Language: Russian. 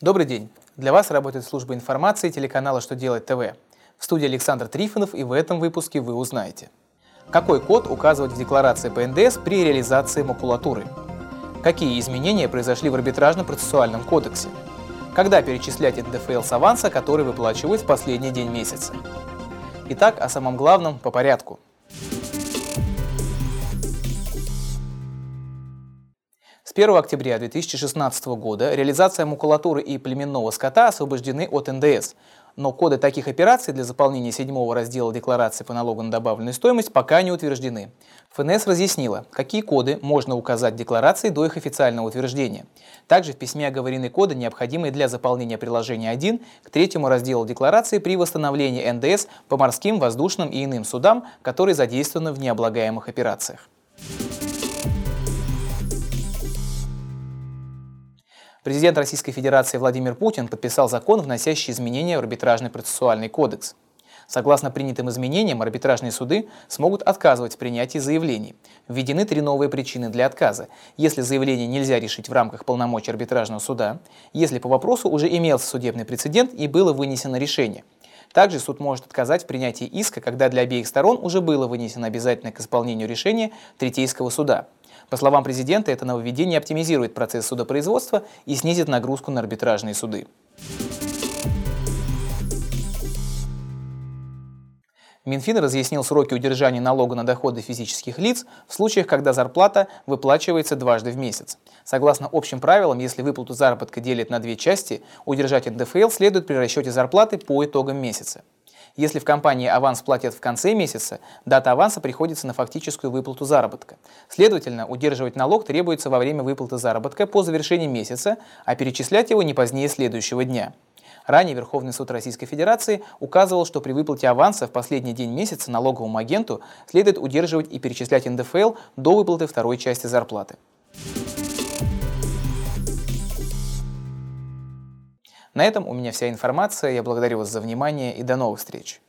Добрый день. Для вас работает служба информации телеканала «Что делать ТВ». В студии Александр Трифонов и в этом выпуске вы узнаете. Какой код указывать в декларации по НДС при реализации макулатуры? Какие изменения произошли в арбитражно-процессуальном кодексе? Когда перечислять НДФЛ с аванса, который выплачивают в последний день месяца? Итак, о самом главном по порядку – С 1 октября 2016 года реализация макулатуры и племенного скота освобождены от НДС, но коды таких операций для заполнения седьмого раздела декларации по налогу на добавленную стоимость пока не утверждены. ФНС разъяснила, какие коды можно указать в декларации до их официального утверждения. Также в письме оговорены коды, необходимые для заполнения приложения 1 к третьему разделу декларации при восстановлении НДС по морским, воздушным и иным судам, которые задействованы в необлагаемых операциях. Президент Российской Федерации Владимир Путин подписал закон, вносящий изменения в арбитражный процессуальный кодекс. Согласно принятым изменениям, арбитражные суды смогут отказывать в принятии заявлений. Введены три новые причины для отказа. Если заявление нельзя решить в рамках полномочий арбитражного суда, если по вопросу уже имелся судебный прецедент и было вынесено решение. Также суд может отказать в принятии иска, когда для обеих сторон уже было вынесено обязательное к исполнению решение Третейского суда. По словам президента, это нововведение оптимизирует процесс судопроизводства и снизит нагрузку на арбитражные суды. Минфин разъяснил сроки удержания налога на доходы физических лиц в случаях, когда зарплата выплачивается дважды в месяц. Согласно общим правилам, если выплату заработка делят на две части, удержать НДФЛ следует при расчете зарплаты по итогам месяца. Если в компании аванс платят в конце месяца, дата аванса приходится на фактическую выплату заработка. Следовательно, удерживать налог требуется во время выплаты заработка по завершении месяца, а перечислять его не позднее следующего дня. Ранее Верховный суд Российской Федерации указывал, что при выплате аванса в последний день месяца налоговому агенту следует удерживать и перечислять НДФЛ до выплаты второй части зарплаты. На этом у меня вся информация. Я благодарю вас за внимание и до новых встреч.